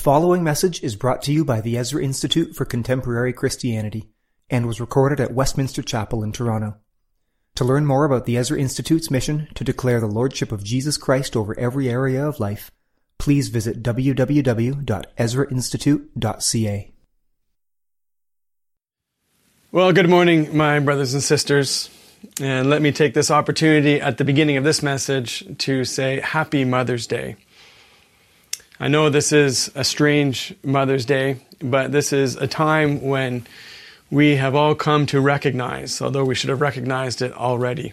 following message is brought to you by the Ezra Institute for Contemporary Christianity and was recorded at Westminster Chapel in Toronto. To learn more about the Ezra Institute's mission to declare the Lordship of Jesus Christ over every area of life, please visit www.ezrainstitute.ca. Well, good morning, my brothers and sisters. And let me take this opportunity at the beginning of this message to say Happy Mother's Day. I know this is a strange Mother's Day, but this is a time when we have all come to recognize, although we should have recognized it already,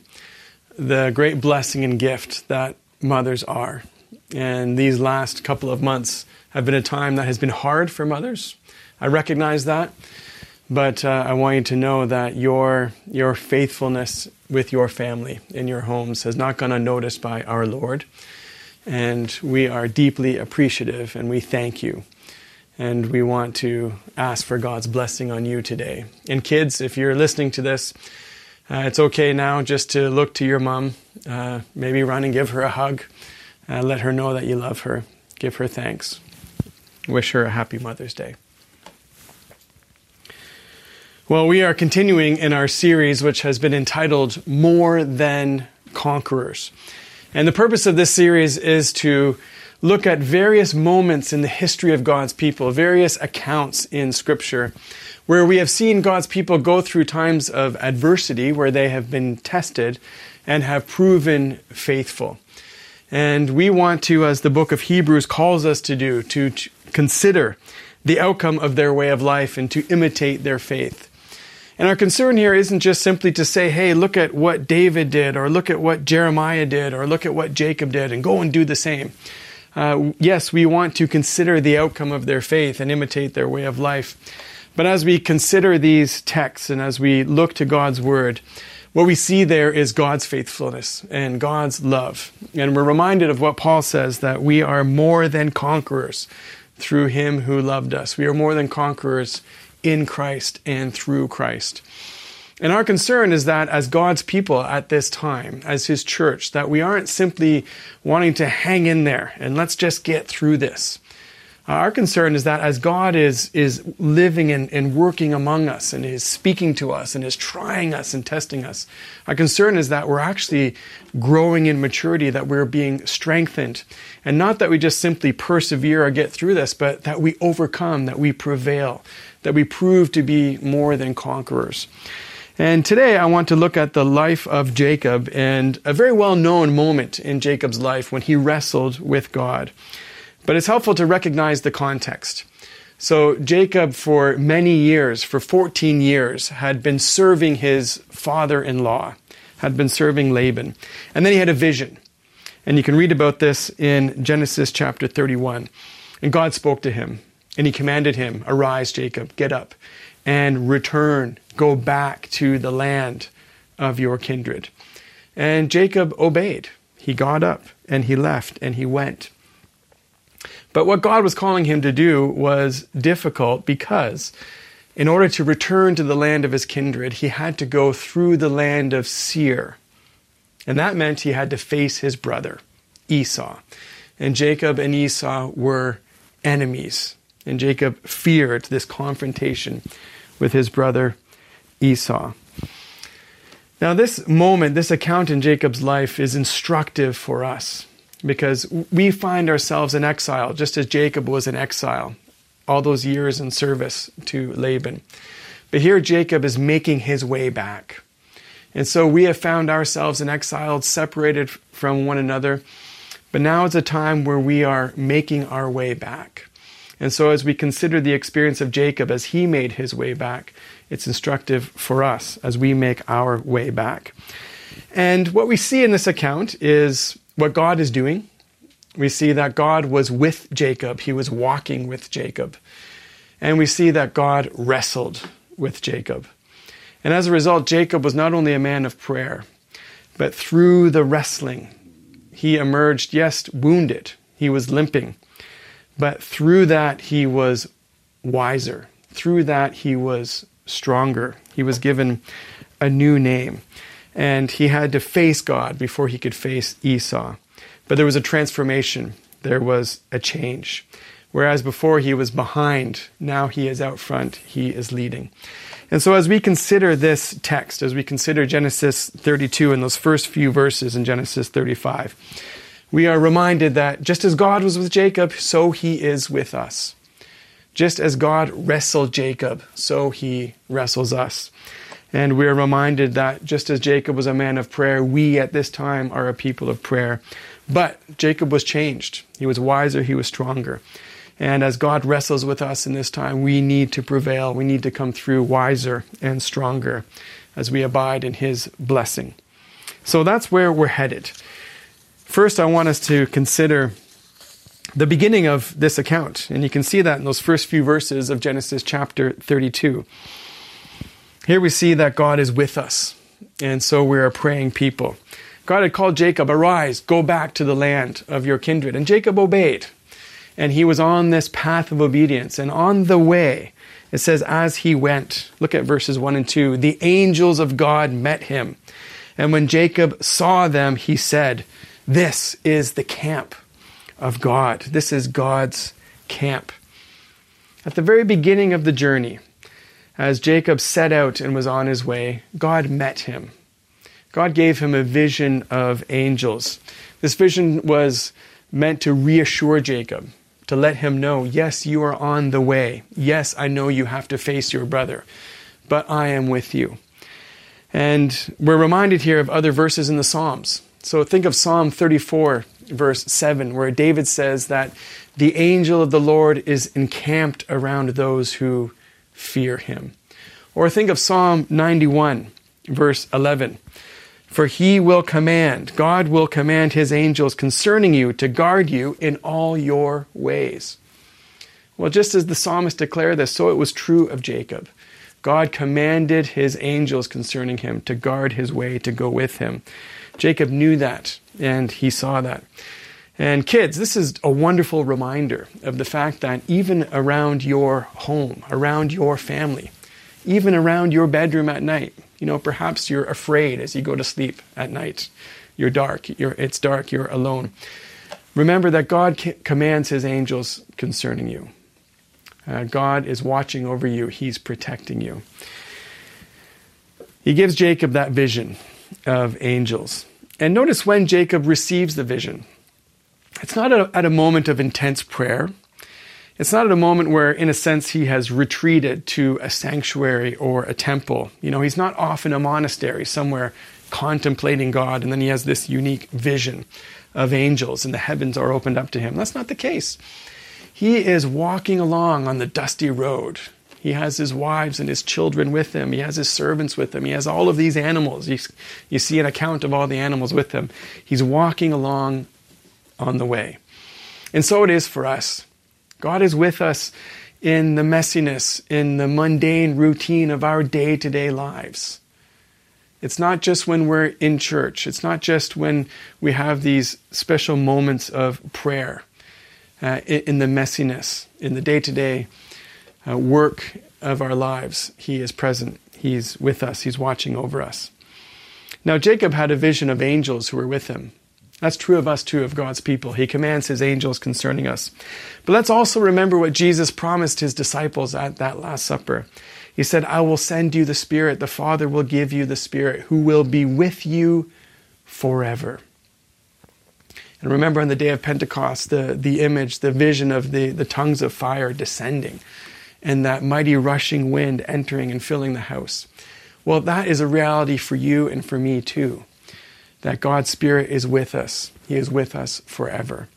the great blessing and gift that mothers are. And these last couple of months have been a time that has been hard for mothers. I recognize that, but uh, I want you to know that your, your faithfulness with your family in your homes has not gone unnoticed by our Lord. And we are deeply appreciative and we thank you. And we want to ask for God's blessing on you today. And kids, if you're listening to this, uh, it's okay now just to look to your mom, uh, maybe run and give her a hug, uh, let her know that you love her, give her thanks, wish her a happy Mother's Day. Well, we are continuing in our series, which has been entitled More Than Conquerors. And the purpose of this series is to look at various moments in the history of God's people, various accounts in Scripture, where we have seen God's people go through times of adversity, where they have been tested and have proven faithful. And we want to, as the book of Hebrews calls us to do, to, consider the outcome of their way of life and to imitate their faith. And our concern here isn't just simply to say, hey, look at what David did, or look at what Jeremiah did, or look at what Jacob did, and go and do the same. Uh, yes, we want to consider the outcome of their faith and imitate their way of life. But as we consider these texts and as we look to God's word, what we see there is God's faithfulness and God's love. And we're reminded of what Paul says that we are more than conquerors through him who loved us. We are more than conquerors in Christ and through Christ. And our concern is that as God's people at this time, as His church, that we aren't simply wanting to hang in there and let's just get through this. Our concern is that as God is, is living and, and working among us and is speaking to us and is trying us and testing us, our concern is that we're actually growing in maturity, that we're being strengthened. And not that we just simply persevere or get through this, but that we overcome, that we prevail, that we prove to be more than conquerors. And today I want to look at the life of Jacob and a very well known moment in Jacob's life when he wrestled with God. But it's helpful to recognize the context. So, Jacob, for many years, for 14 years, had been serving his father in law, had been serving Laban. And then he had a vision. And you can read about this in Genesis chapter 31. And God spoke to him. And he commanded him, Arise, Jacob, get up, and return, go back to the land of your kindred. And Jacob obeyed. He got up and he left and he went. But what God was calling him to do was difficult because in order to return to the land of his kindred, he had to go through the land of Seir. And that meant he had to face his brother, Esau. And Jacob and Esau were enemies. And Jacob feared this confrontation with his brother Esau. Now, this moment, this account in Jacob's life is instructive for us because we find ourselves in exile, just as Jacob was in exile all those years in service to Laban. But here Jacob is making his way back. And so we have found ourselves in exile, separated from one another. But now is a time where we are making our way back. And so, as we consider the experience of Jacob as he made his way back, it's instructive for us as we make our way back. And what we see in this account is what God is doing. We see that God was with Jacob, he was walking with Jacob. And we see that God wrestled with Jacob. And as a result, Jacob was not only a man of prayer, but through the wrestling, he emerged, yes, wounded. He was limping. But through that, he was wiser. Through that, he was stronger. He was given a new name. And he had to face God before he could face Esau. But there was a transformation, there was a change, Whereas before he was behind, now he is out front, he is leading. And so, as we consider this text, as we consider Genesis 32 and those first few verses in Genesis 35, we are reminded that just as God was with Jacob, so he is with us. Just as God wrestled Jacob, so he wrestles us. And we are reminded that just as Jacob was a man of prayer, we at this time are a people of prayer. But Jacob was changed. He was wiser, he was stronger. And as God wrestles with us in this time, we need to prevail. We need to come through wiser and stronger as we abide in his blessing. So that's where we're headed. First, I want us to consider the beginning of this account. And you can see that in those first few verses of Genesis chapter 32. Here we see that God is with us. And so we're a praying people. God had called Jacob, Arise, go back to the land of your kindred. And Jacob obeyed. And he was on this path of obedience. And on the way, it says, as he went, look at verses 1 and 2, the angels of God met him. And when Jacob saw them, he said, This is the camp of God. This is God's camp. At the very beginning of the journey, as Jacob set out and was on his way, God met him. God gave him a vision of angels. This vision was meant to reassure Jacob to let him know, yes, you are on the way. Yes, I know you have to face your brother, but I am with you. And we're reminded here of other verses in the Psalms. So think of Psalm 34, verse 7, where David says that the angel of the Lord is encamped around those who fear him. Or think of Psalm 91, verse 11. For he will command, God will command his angels concerning you to guard you in all your ways. Well, just as the psalmist declared this, so it was true of Jacob. God commanded his angels concerning him to guard his way, to go with him. Jacob knew that, and he saw that. And kids, this is a wonderful reminder of the fact that even around your home, around your family, even around your bedroom at night, you know, perhaps you're afraid as you go to sleep at night. You're dark. You're, it's dark. You're alone. Remember that God commands his angels concerning you. Uh, God is watching over you, he's protecting you. He gives Jacob that vision of angels. And notice when Jacob receives the vision, it's not a, at a moment of intense prayer. It's not at a moment where, in a sense, he has retreated to a sanctuary or a temple. You know, he's not off in a monastery somewhere contemplating God, and then he has this unique vision of angels and the heavens are opened up to him. That's not the case. He is walking along on the dusty road. He has his wives and his children with him. He has his servants with him. He has all of these animals. You, you see an account of all the animals with him. He's walking along on the way. And so it is for us. God is with us in the messiness, in the mundane routine of our day to day lives. It's not just when we're in church, it's not just when we have these special moments of prayer uh, in the messiness, in the day to day Uh, work of our lives. He is present, He's with us, He's watching over us. Now, Jacob had a vision of angels who were with him. That's true of us too, of God's people. He commands his angels concerning us. But let's also remember what Jesus promised his disciples at that Last Supper. He said, I will send you the Spirit. The Father will give you the Spirit who will be with you forever. And remember on the day of Pentecost, the, the image, the vision of the, the tongues of fire descending and that mighty rushing wind entering and filling the house. Well, that is a reality for you and for me too that God's Spirit is with us. He is with us forever.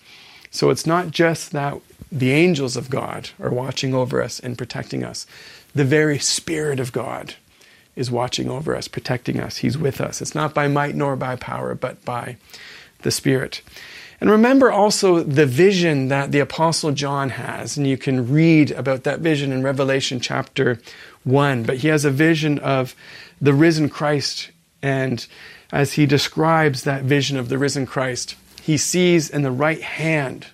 So it's not just that the angels of God are watching over us and protecting us, the very Spirit of God is watching over us, protecting us. He's with us. It's not by might nor by power, but by the Spirit. And remember also the vision that the Apostle John has, and you can read about that vision in Revelation chapter 1. But he has a vision of the risen Christ and as he describes that vision of the risen Christ, he sees in the right hand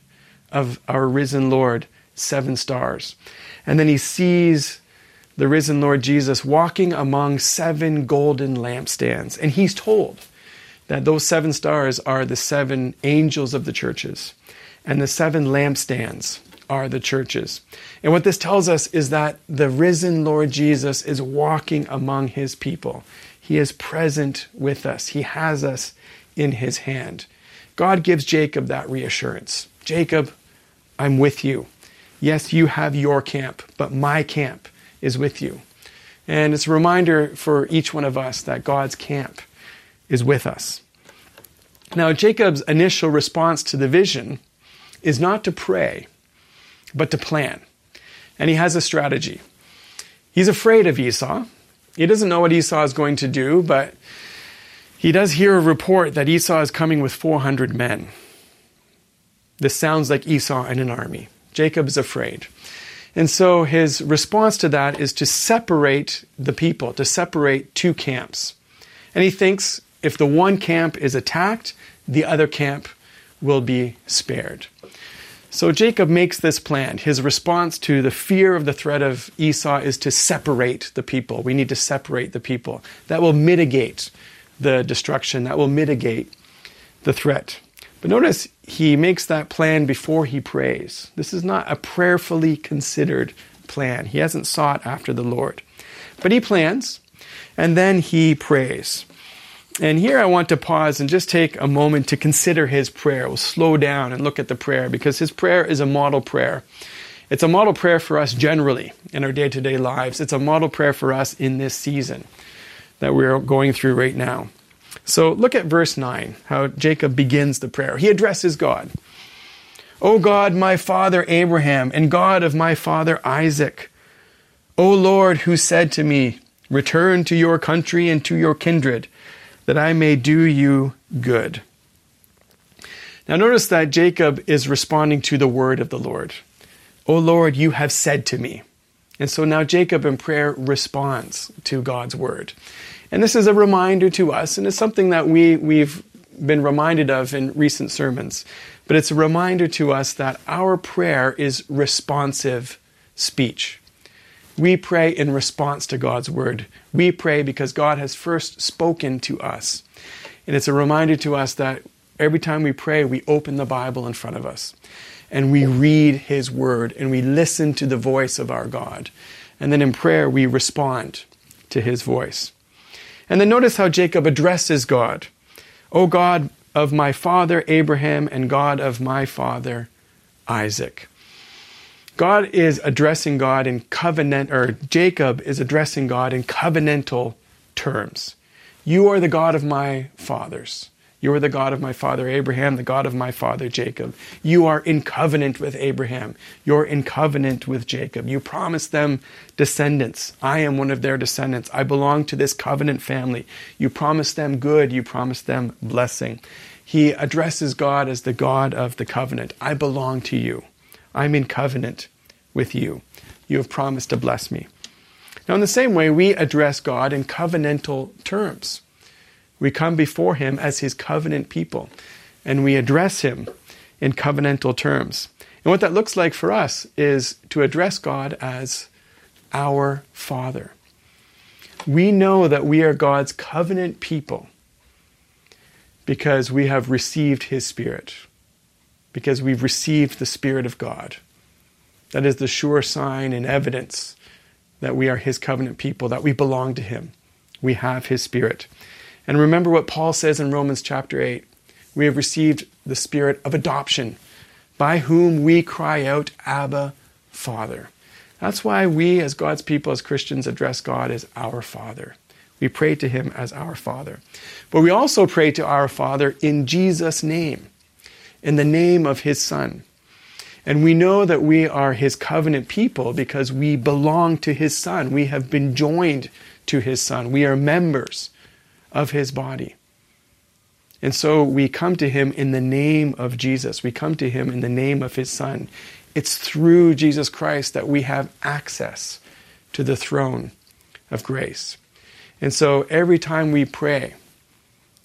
of our risen Lord seven stars. And then he sees the risen Lord Jesus walking among seven golden lampstands. And he's told that those seven stars are the seven angels of the churches, and the seven lampstands are the churches. And what this tells us is that the risen Lord Jesus is walking among his people. He is present with us, he has us in his hand. God gives Jacob that reassurance Jacob, I'm with you. Yes, you have your camp, but my camp is with you. And it's a reminder for each one of us that God's camp is with us. Now, Jacob's initial response to the vision is not to pray, but to plan. And he has a strategy. He's afraid of Esau. He doesn't know what Esau is going to do, but he does hear a report that Esau is coming with 400 men. This sounds like Esau and an army. Jacob is afraid. And so his response to that is to separate the people, to separate two camps. And he thinks if the one camp is attacked, the other camp will be spared. So Jacob makes this plan. His response to the fear of the threat of Esau is to separate the people. We need to separate the people. That will mitigate the destruction, that will mitigate the threat. But notice he makes that plan before he prays. This is not a prayerfully considered plan. He hasn't sought after the Lord. But he plans and then he prays. And here I want to pause and just take a moment to consider his prayer. We'll slow down and look at the prayer because his prayer is a model prayer. It's a model prayer for us generally in our day to day lives. It's a model prayer for us in this season that we're going through right now. So look at verse 9, how Jacob begins the prayer. He addresses God. O God, my father Abraham, and God of my father Isaac. O Lord, who said to me, Return to your country and to your kindred that I may do you good. Now, notice that Jacob is responding to the word of the Lord. O Lord, you have said to me. And so now Jacob in prayer responds to God's word. And this is a reminder to us, and it's something that we, we've been reminded of in recent sermons. But it's a reminder to us that our prayer is responsive speech. We pray in response to God's word. We pray because God has first spoken to us. And it's a reminder to us that every time we pray, we open the Bible in front of us and we read His word and we listen to the voice of our God. And then in prayer, we respond to His voice. And then notice how Jacob addresses God. O God of my father Abraham and God of my father Isaac. God is addressing God in covenant, or Jacob is addressing God in covenantal terms. You are the God of my fathers. You are the God of my father Abraham, the God of my father Jacob. You are in covenant with Abraham. You're in covenant with Jacob. You promised them descendants. I am one of their descendants. I belong to this covenant family. You promised them good. You promised them blessing. He addresses God as the God of the covenant. I belong to you. I'm in covenant with you. You have promised to bless me. Now, in the same way, we address God in covenantal terms. We come before Him as His covenant people, and we address Him in covenantal terms. And what that looks like for us is to address God as our Father. We know that we are God's covenant people because we have received His Spirit because we've received the Spirit of God. That is the sure sign and evidence that we are His covenant people, that we belong to Him. We have His Spirit. And remember what Paul says in Romans chapter 8 we have received the Spirit of adoption, by whom we cry out, Abba, Father. That's why we, as God's people, as Christians, address God as our Father. We pray to Him as our Father. But we also pray to our Father in Jesus' name in the name of his Son. And we know that we are his covenant people because we belong to his Son. We have been joined to his Son. We are members of his body. And so we come to him in the name of Jesus. We come to him in the name of his Son. It's through Jesus Christ that we have access to the throne of grace. And so every time we pray,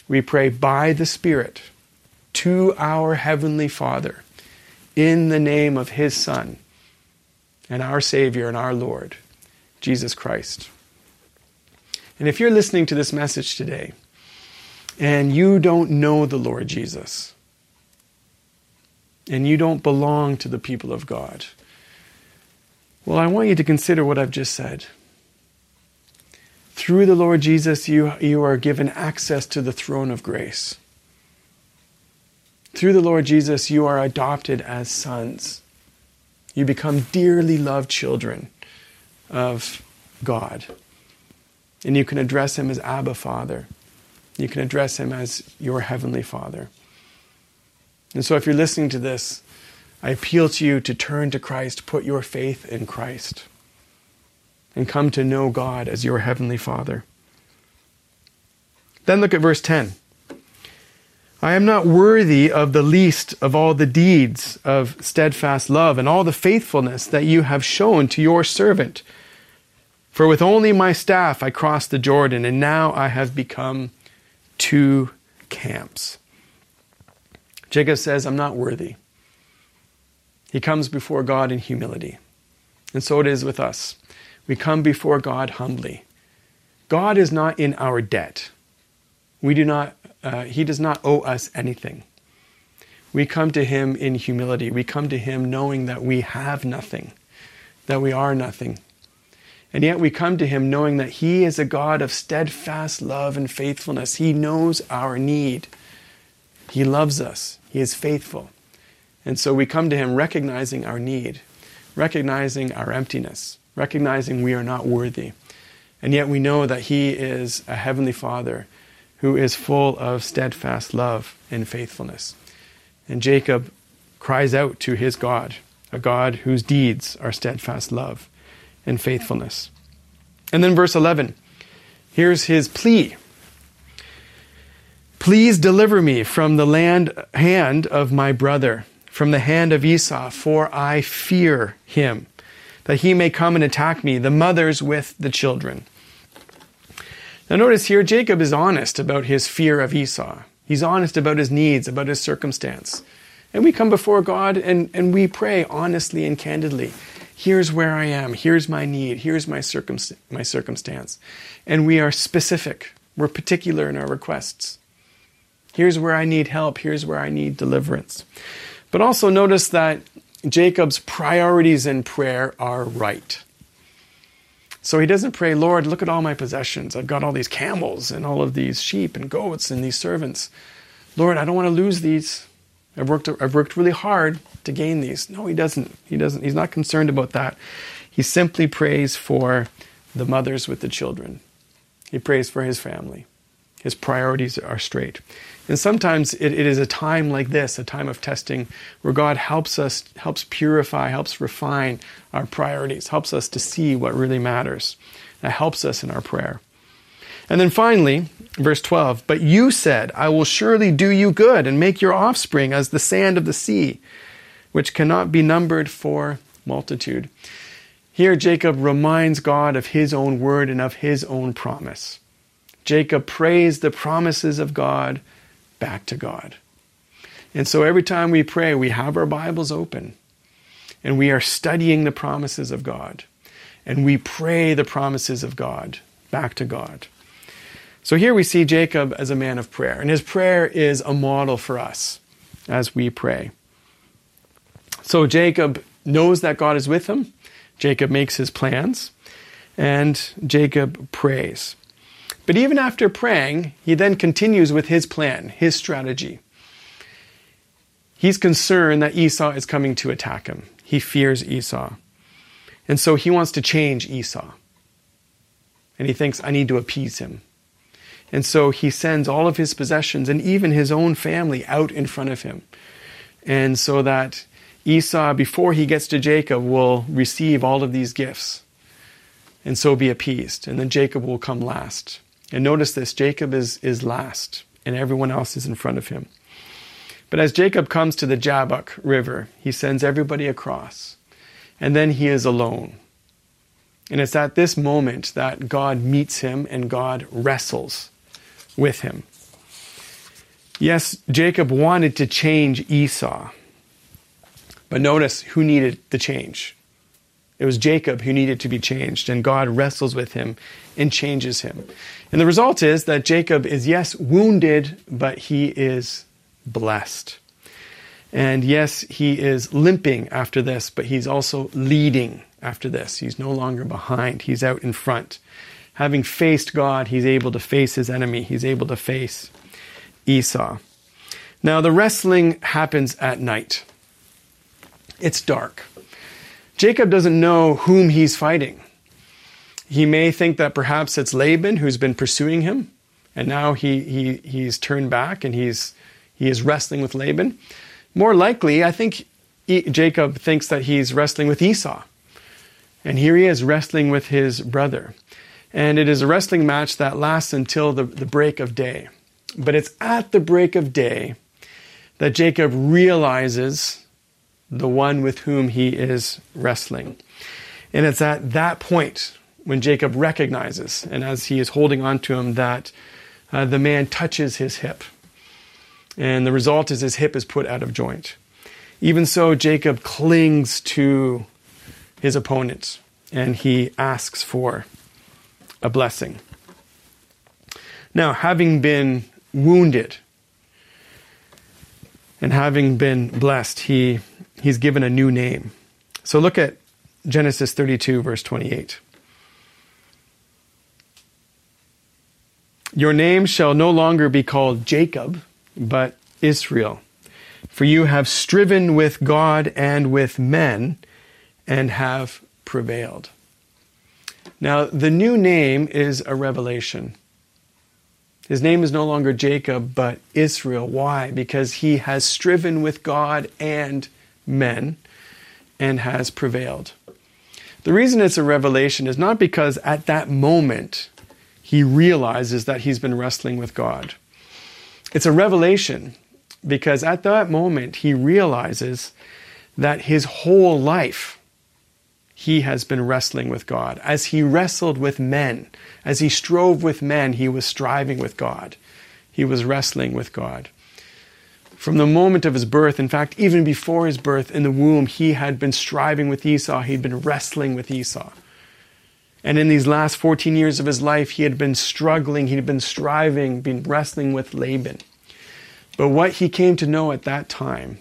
we pray by the Spirit to our Heavenly Father in the name of His Son and our Savior and our Lord, Jesus Christ. And if you're listening to this message today and you don't know the Lord Jesus, and you don't belong to the people of God. Well, I want you to consider what I've just said. Through the Lord Jesus, you, you are given access to the throne of grace. Through the Lord Jesus, you are adopted as sons. You become dearly loved children of God. And you can address him as Abba Father. You can address him as your Heavenly Father. And so, if you're listening to this, I appeal to you to turn to Christ, put your faith in Christ, and come to know God as your Heavenly Father. Then look at verse 10. I am not worthy of the least of all the deeds of steadfast love and all the faithfulness that you have shown to your servant. For with only my staff I crossed the Jordan, and now I have become two camps. Jacob says, I'm not worthy. He comes before God in humility. And so it is with us. We come before God humbly. God is not in our debt. We do not, uh, he does not owe us anything. We come to him in humility. We come to him knowing that we have nothing, that we are nothing. And yet we come to him knowing that he is a God of steadfast love and faithfulness. He knows our need. He loves us. He is faithful. And so we come to Him recognizing our need, recognizing our emptiness, recognizing we are not worthy. And yet we know that He is a Heavenly Father who is full of steadfast love and faithfulness. And Jacob cries out to his God, a God whose deeds are steadfast love and faithfulness. And then verse 11, here's his plea Please deliver me from the land hand of my brother, from the hand of Esau, for I fear him, that he may come and attack me, the mothers with the children. Now, notice here, Jacob is honest about his fear of Esau. He's honest about his needs, about his circumstance. And we come before God and, and we pray honestly and candidly. Here's where I am. Here's my need. Here's my, circumst- my circumstance. And we are specific. We're particular in our requests. Here's where I need help. Here's where I need deliverance. But also notice that Jacob's priorities in prayer are right. So he doesn't pray, Lord, look at all my possessions. I've got all these camels and all of these sheep and goats and these servants. Lord, I don't want to lose these. I've worked, I've worked really hard to gain these. No, he doesn't. He doesn't. He's not concerned about that. He simply prays for the mothers with the children. He prays for his family. His priorities are straight. And sometimes it, it is a time like this, a time of testing, where God helps us, helps purify, helps refine our priorities, helps us to see what really matters. That helps us in our prayer. And then finally, verse 12, but you said, I will surely do you good and make your offspring as the sand of the sea, which cannot be numbered for multitude. Here, Jacob reminds God of his own word and of his own promise. Jacob prays the promises of God back to God. And so every time we pray, we have our Bibles open and we are studying the promises of God. And we pray the promises of God back to God. So here we see Jacob as a man of prayer, and his prayer is a model for us as we pray. So Jacob knows that God is with him. Jacob makes his plans, and Jacob prays. But even after praying, he then continues with his plan, his strategy. He's concerned that Esau is coming to attack him. He fears Esau. And so he wants to change Esau. And he thinks, I need to appease him. And so he sends all of his possessions and even his own family out in front of him. And so that Esau, before he gets to Jacob, will receive all of these gifts and so be appeased. And then Jacob will come last. And notice this Jacob is, is last, and everyone else is in front of him. But as Jacob comes to the Jabbok River, he sends everybody across, and then he is alone. And it's at this moment that God meets him and God wrestles with him. Yes, Jacob wanted to change Esau. But notice who needed the change. It was Jacob who needed to be changed, and God wrestles with him and changes him. And the result is that Jacob is, yes, wounded, but he is blessed. And yes, he is limping after this, but he's also leading after this. He's no longer behind, he's out in front. Having faced God, he's able to face his enemy, he's able to face Esau. Now, the wrestling happens at night. It's dark. Jacob doesn't know whom he's fighting. He may think that perhaps it's Laban who's been pursuing him, and now he, he, he's turned back and he's, he is wrestling with Laban. More likely, I think Jacob thinks that he's wrestling with Esau. And here he is wrestling with his brother. And it is a wrestling match that lasts until the, the break of day. But it's at the break of day that Jacob realizes the one with whom he is wrestling. And it's at that point when Jacob recognizes, and as he is holding on to him, that uh, the man touches his hip. And the result is his hip is put out of joint. Even so, Jacob clings to his opponent and he asks for a blessing. Now, having been wounded and having been blessed, he, he's given a new name. So look at Genesis 32, verse 28. Your name shall no longer be called Jacob, but Israel. For you have striven with God and with men and have prevailed. Now, the new name is a revelation. His name is no longer Jacob, but Israel. Why? Because he has striven with God and men and has prevailed. The reason it's a revelation is not because at that moment he realizes that he's been wrestling with God. It's a revelation because at that moment he realizes that his whole life he has been wrestling with God. As he wrestled with men, as he strove with men, he was striving with God. He was wrestling with God. From the moment of his birth, in fact, even before his birth in the womb, he had been striving with Esau. He'd been wrestling with Esau. And in these last 14 years of his life, he had been struggling, he'd been striving, been wrestling with Laban. But what he came to know at that time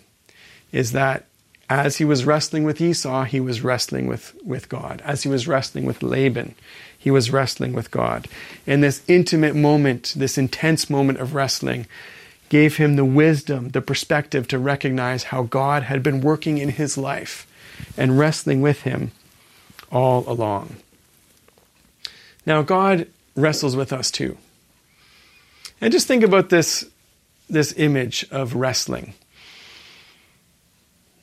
is that as he was wrestling with Esau, he was wrestling with, with God. As he was wrestling with Laban, he was wrestling with God. And this intimate moment, this intense moment of wrestling, gave him the wisdom, the perspective to recognize how God had been working in his life and wrestling with him all along. Now, God wrestles with us too. And just think about this, this image of wrestling.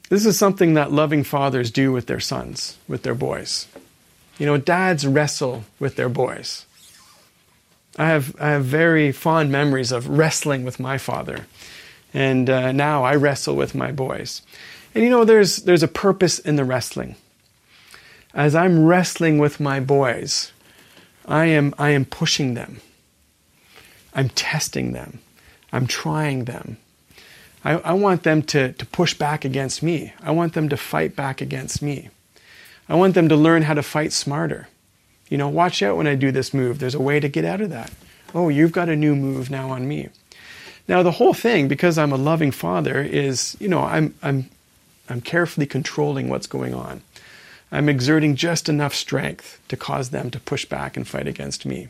This is something that loving fathers do with their sons, with their boys. You know, dads wrestle with their boys. I have, I have very fond memories of wrestling with my father. And uh, now I wrestle with my boys. And you know, there's, there's a purpose in the wrestling. As I'm wrestling with my boys, I am, I am pushing them. I'm testing them. I'm trying them. I, I want them to, to push back against me. I want them to fight back against me. I want them to learn how to fight smarter. You know, watch out when I do this move. There's a way to get out of that. Oh, you've got a new move now on me. Now, the whole thing, because I'm a loving father, is, you know, I'm, I'm, I'm carefully controlling what's going on. I'm exerting just enough strength to cause them to push back and fight against me.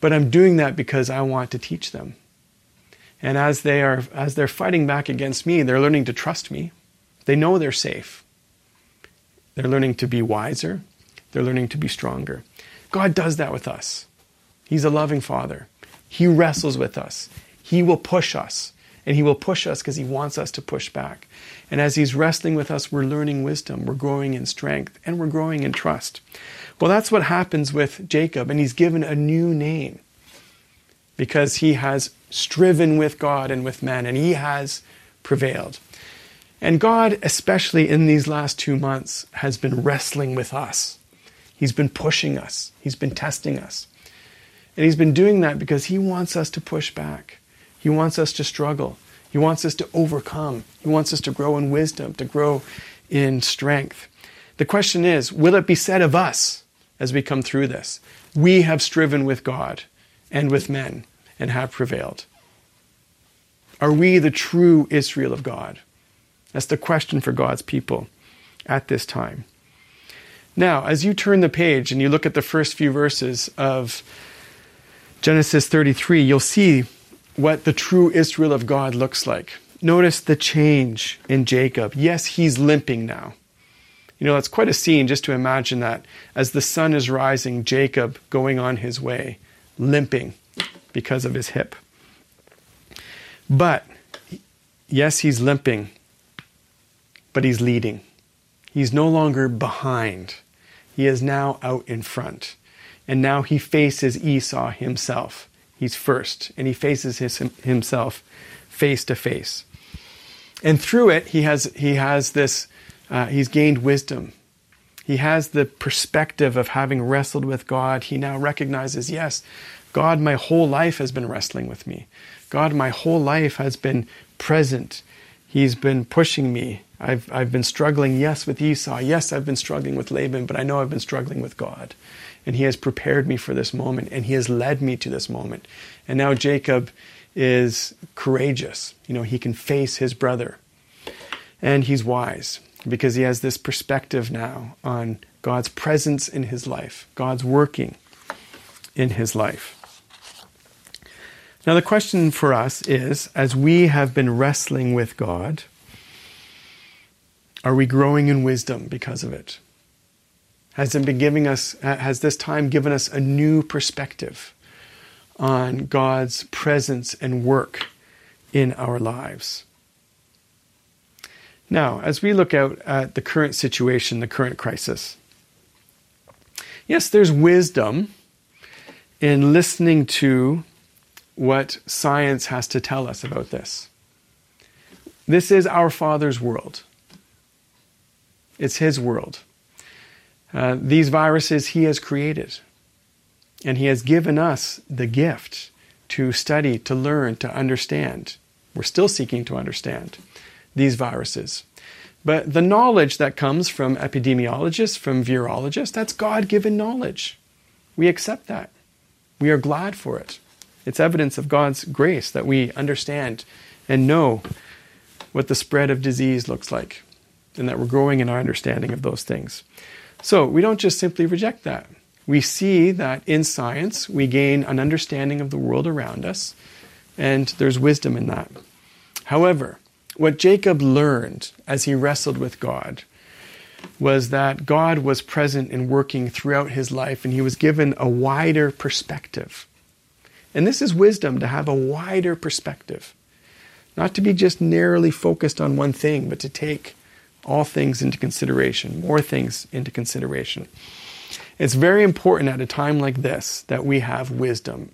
But I'm doing that because I want to teach them. And as they are as they're fighting back against me, they're learning to trust me. They know they're safe. They're learning to be wiser. They're learning to be stronger. God does that with us. He's a loving father. He wrestles with us. He will push us. And he will push us because he wants us to push back. And as he's wrestling with us, we're learning wisdom, we're growing in strength, and we're growing in trust. Well, that's what happens with Jacob, and he's given a new name because he has striven with God and with men, and he has prevailed. And God, especially in these last two months, has been wrestling with us. He's been pushing us, He's been testing us. And He's been doing that because He wants us to push back. He wants us to struggle. He wants us to overcome. He wants us to grow in wisdom, to grow in strength. The question is will it be said of us as we come through this? We have striven with God and with men and have prevailed. Are we the true Israel of God? That's the question for God's people at this time. Now, as you turn the page and you look at the first few verses of Genesis 33, you'll see what the true Israel of God looks like. Notice the change in Jacob. Yes, he's limping now. You know, that's quite a scene just to imagine that as the sun is rising, Jacob going on his way, limping because of his hip. But, yes, he's limping, but he's leading. He's no longer behind. He is now out in front. And now he faces Esau himself. He's first, and he faces his, himself face to face. And through it, he has, he has this, uh, he's gained wisdom. He has the perspective of having wrestled with God. He now recognizes, yes, God, my whole life has been wrestling with me. God, my whole life has been present. He's been pushing me. I've, I've been struggling, yes, with Esau. Yes, I've been struggling with Laban, but I know I've been struggling with God. And He has prepared me for this moment, and He has led me to this moment. And now Jacob is courageous. You know, he can face his brother. And he's wise because he has this perspective now on God's presence in his life, God's working in his life. Now, the question for us is as we have been wrestling with God, are we growing in wisdom because of it? Has it been giving us, has this time given us a new perspective on God's presence and work in our lives? Now, as we look out at the current situation, the current crisis, yes, there's wisdom in listening to what science has to tell us about this. This is our Father's world. It's His world. Uh, these viruses He has created. And He has given us the gift to study, to learn, to understand. We're still seeking to understand these viruses. But the knowledge that comes from epidemiologists, from virologists, that's God given knowledge. We accept that. We are glad for it. It's evidence of God's grace that we understand and know what the spread of disease looks like and that we're growing in our understanding of those things. So we don't just simply reject that. We see that in science we gain an understanding of the world around us, and there's wisdom in that. However, what Jacob learned as he wrestled with God was that God was present and working throughout his life, and he was given a wider perspective. And this is wisdom to have a wider perspective, not to be just narrowly focused on one thing, but to take all things into consideration, more things into consideration. It's very important at a time like this that we have wisdom.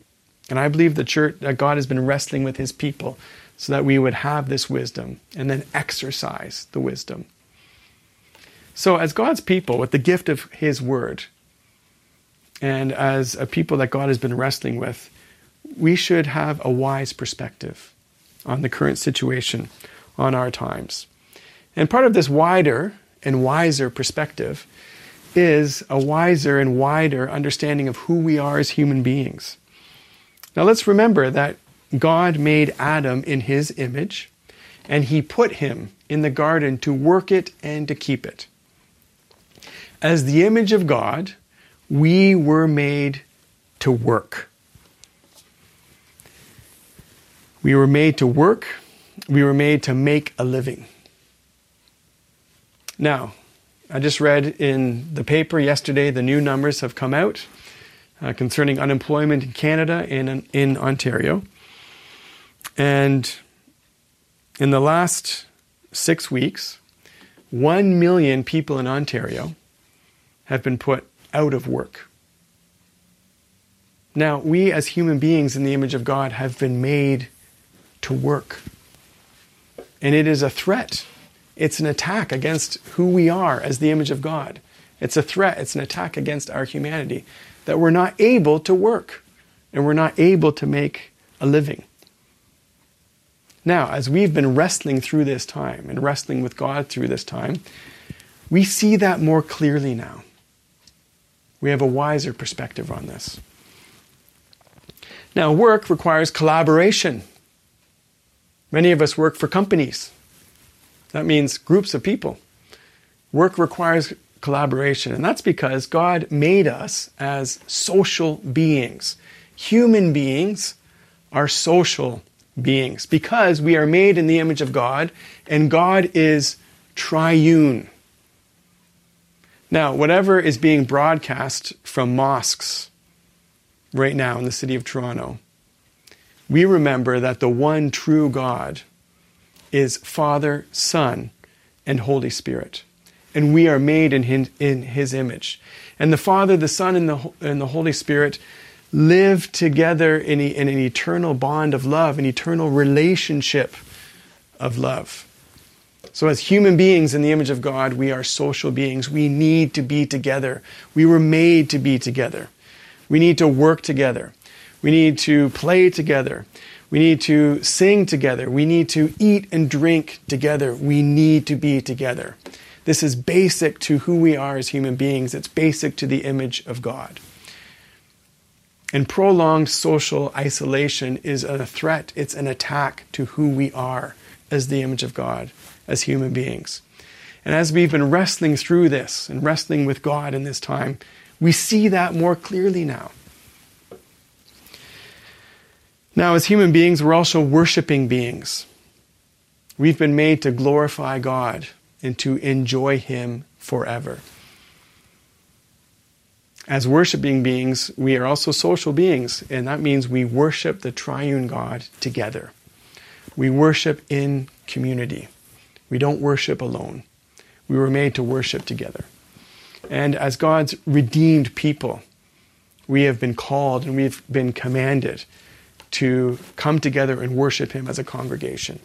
And I believe the church that God has been wrestling with his people so that we would have this wisdom and then exercise the wisdom. So, as God's people, with the gift of his word, and as a people that God has been wrestling with, we should have a wise perspective on the current situation, on our times. And part of this wider and wiser perspective is a wiser and wider understanding of who we are as human beings. Now let's remember that God made Adam in his image, and he put him in the garden to work it and to keep it. As the image of God, we were made to work. We were made to work, we were made to make a living. Now, I just read in the paper yesterday the new numbers have come out uh, concerning unemployment in Canada and in Ontario. And in the last six weeks, one million people in Ontario have been put out of work. Now, we as human beings in the image of God have been made to work. And it is a threat. It's an attack against who we are as the image of God. It's a threat, it's an attack against our humanity that we're not able to work and we're not able to make a living. Now, as we've been wrestling through this time and wrestling with God through this time, we see that more clearly now. We have a wiser perspective on this. Now, work requires collaboration Many of us work for companies. That means groups of people. Work requires collaboration, and that's because God made us as social beings. Human beings are social beings because we are made in the image of God, and God is triune. Now, whatever is being broadcast from mosques right now in the city of Toronto, we remember that the one true God is Father, Son, and Holy Spirit. And we are made in his, in his image. And the Father, the Son, and the, and the Holy Spirit live together in, a, in an eternal bond of love, an eternal relationship of love. So, as human beings in the image of God, we are social beings. We need to be together. We were made to be together. We need to work together. We need to play together. We need to sing together. We need to eat and drink together. We need to be together. This is basic to who we are as human beings. It's basic to the image of God. And prolonged social isolation is a threat, it's an attack to who we are as the image of God, as human beings. And as we've been wrestling through this and wrestling with God in this time, we see that more clearly now. Now, as human beings, we're also worshiping beings. We've been made to glorify God and to enjoy Him forever. As worshiping beings, we are also social beings, and that means we worship the triune God together. We worship in community. We don't worship alone. We were made to worship together. And as God's redeemed people, we have been called and we've been commanded to come together and worship Him as a congregation,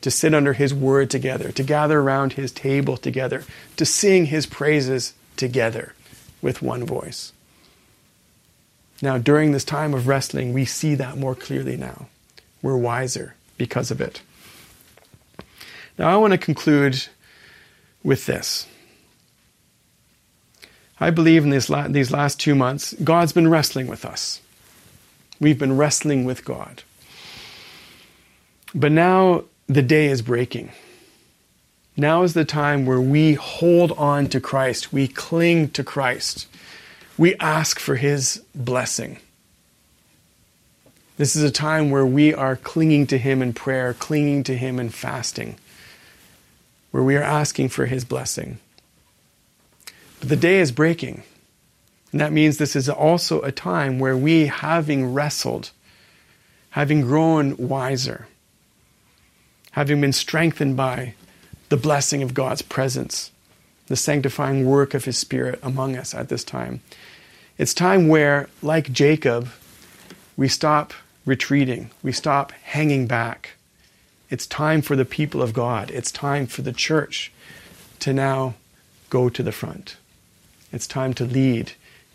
to sit under His word together, to gather around His table together, to sing His praises together with one voice. Now, during this time of wrestling, we see that more clearly now. We're wiser because of it. Now, I want to conclude with this. I believe in these, these last two months, God's been wrestling with us. We've been wrestling with God. But now the day is breaking. Now is the time where we hold on to Christ. We cling to Christ. We ask for His blessing. This is a time where we are clinging to Him in prayer, clinging to Him in fasting, where we are asking for His blessing. But the day is breaking. And that means this is also a time where we, having wrestled, having grown wiser, having been strengthened by the blessing of God's presence, the sanctifying work of His Spirit among us at this time, it's time where, like Jacob, we stop retreating, we stop hanging back. It's time for the people of God, it's time for the church to now go to the front. It's time to lead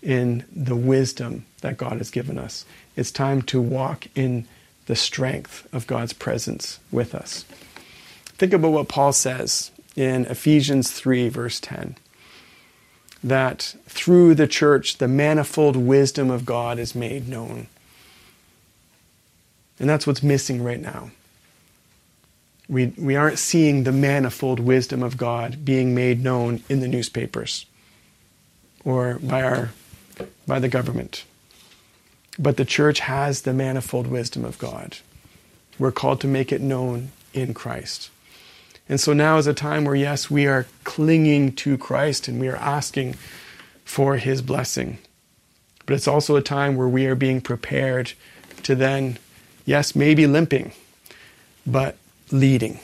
in the wisdom that God has given us. It's time to walk in the strength of God's presence with us. Think about what Paul says in Ephesians 3, verse 10 that through the church, the manifold wisdom of God is made known. And that's what's missing right now. We, we aren't seeing the manifold wisdom of God being made known in the newspapers or by our by the government. But the church has the manifold wisdom of God. We're called to make it known in Christ. And so now is a time where, yes, we are clinging to Christ and we are asking for his blessing. But it's also a time where we are being prepared to then, yes, maybe limping, but leading.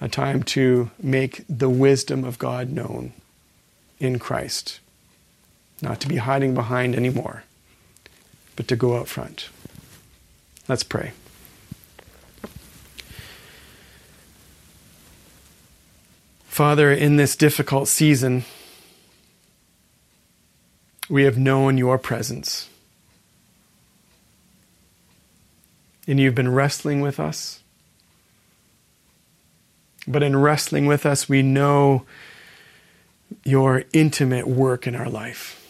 A time to make the wisdom of God known in Christ not to be hiding behind anymore, but to go out front. Let's pray. Father, in this difficult season, we have known your presence. And you've been wrestling with us. But in wrestling with us, we know your intimate work in our life.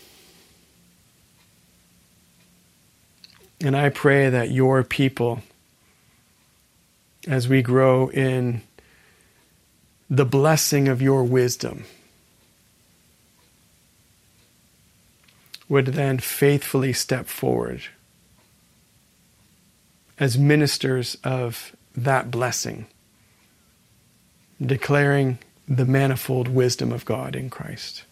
And I pray that your people, as we grow in the blessing of your wisdom would then faithfully step forward as ministers of that blessing, declaring the manifold wisdom of God in Christ.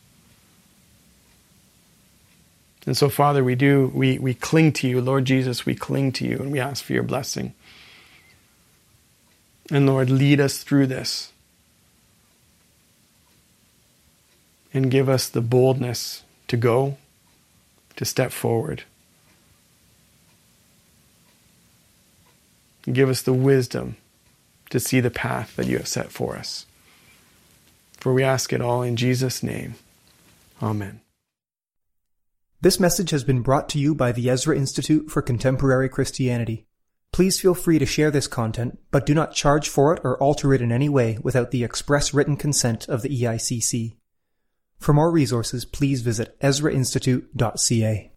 And so, Father, we do, we, we cling to you. Lord Jesus, we cling to you and we ask for your blessing. And Lord, lead us through this. And give us the boldness to go, to step forward. Give us the wisdom to see the path that you have set for us. For we ask it all in Jesus' name. Amen. This message has been brought to you by the Ezra Institute for Contemporary Christianity. Please feel free to share this content, but do not charge for it or alter it in any way without the express written consent of the EICC. For more resources, please visit ezrainstitute.ca.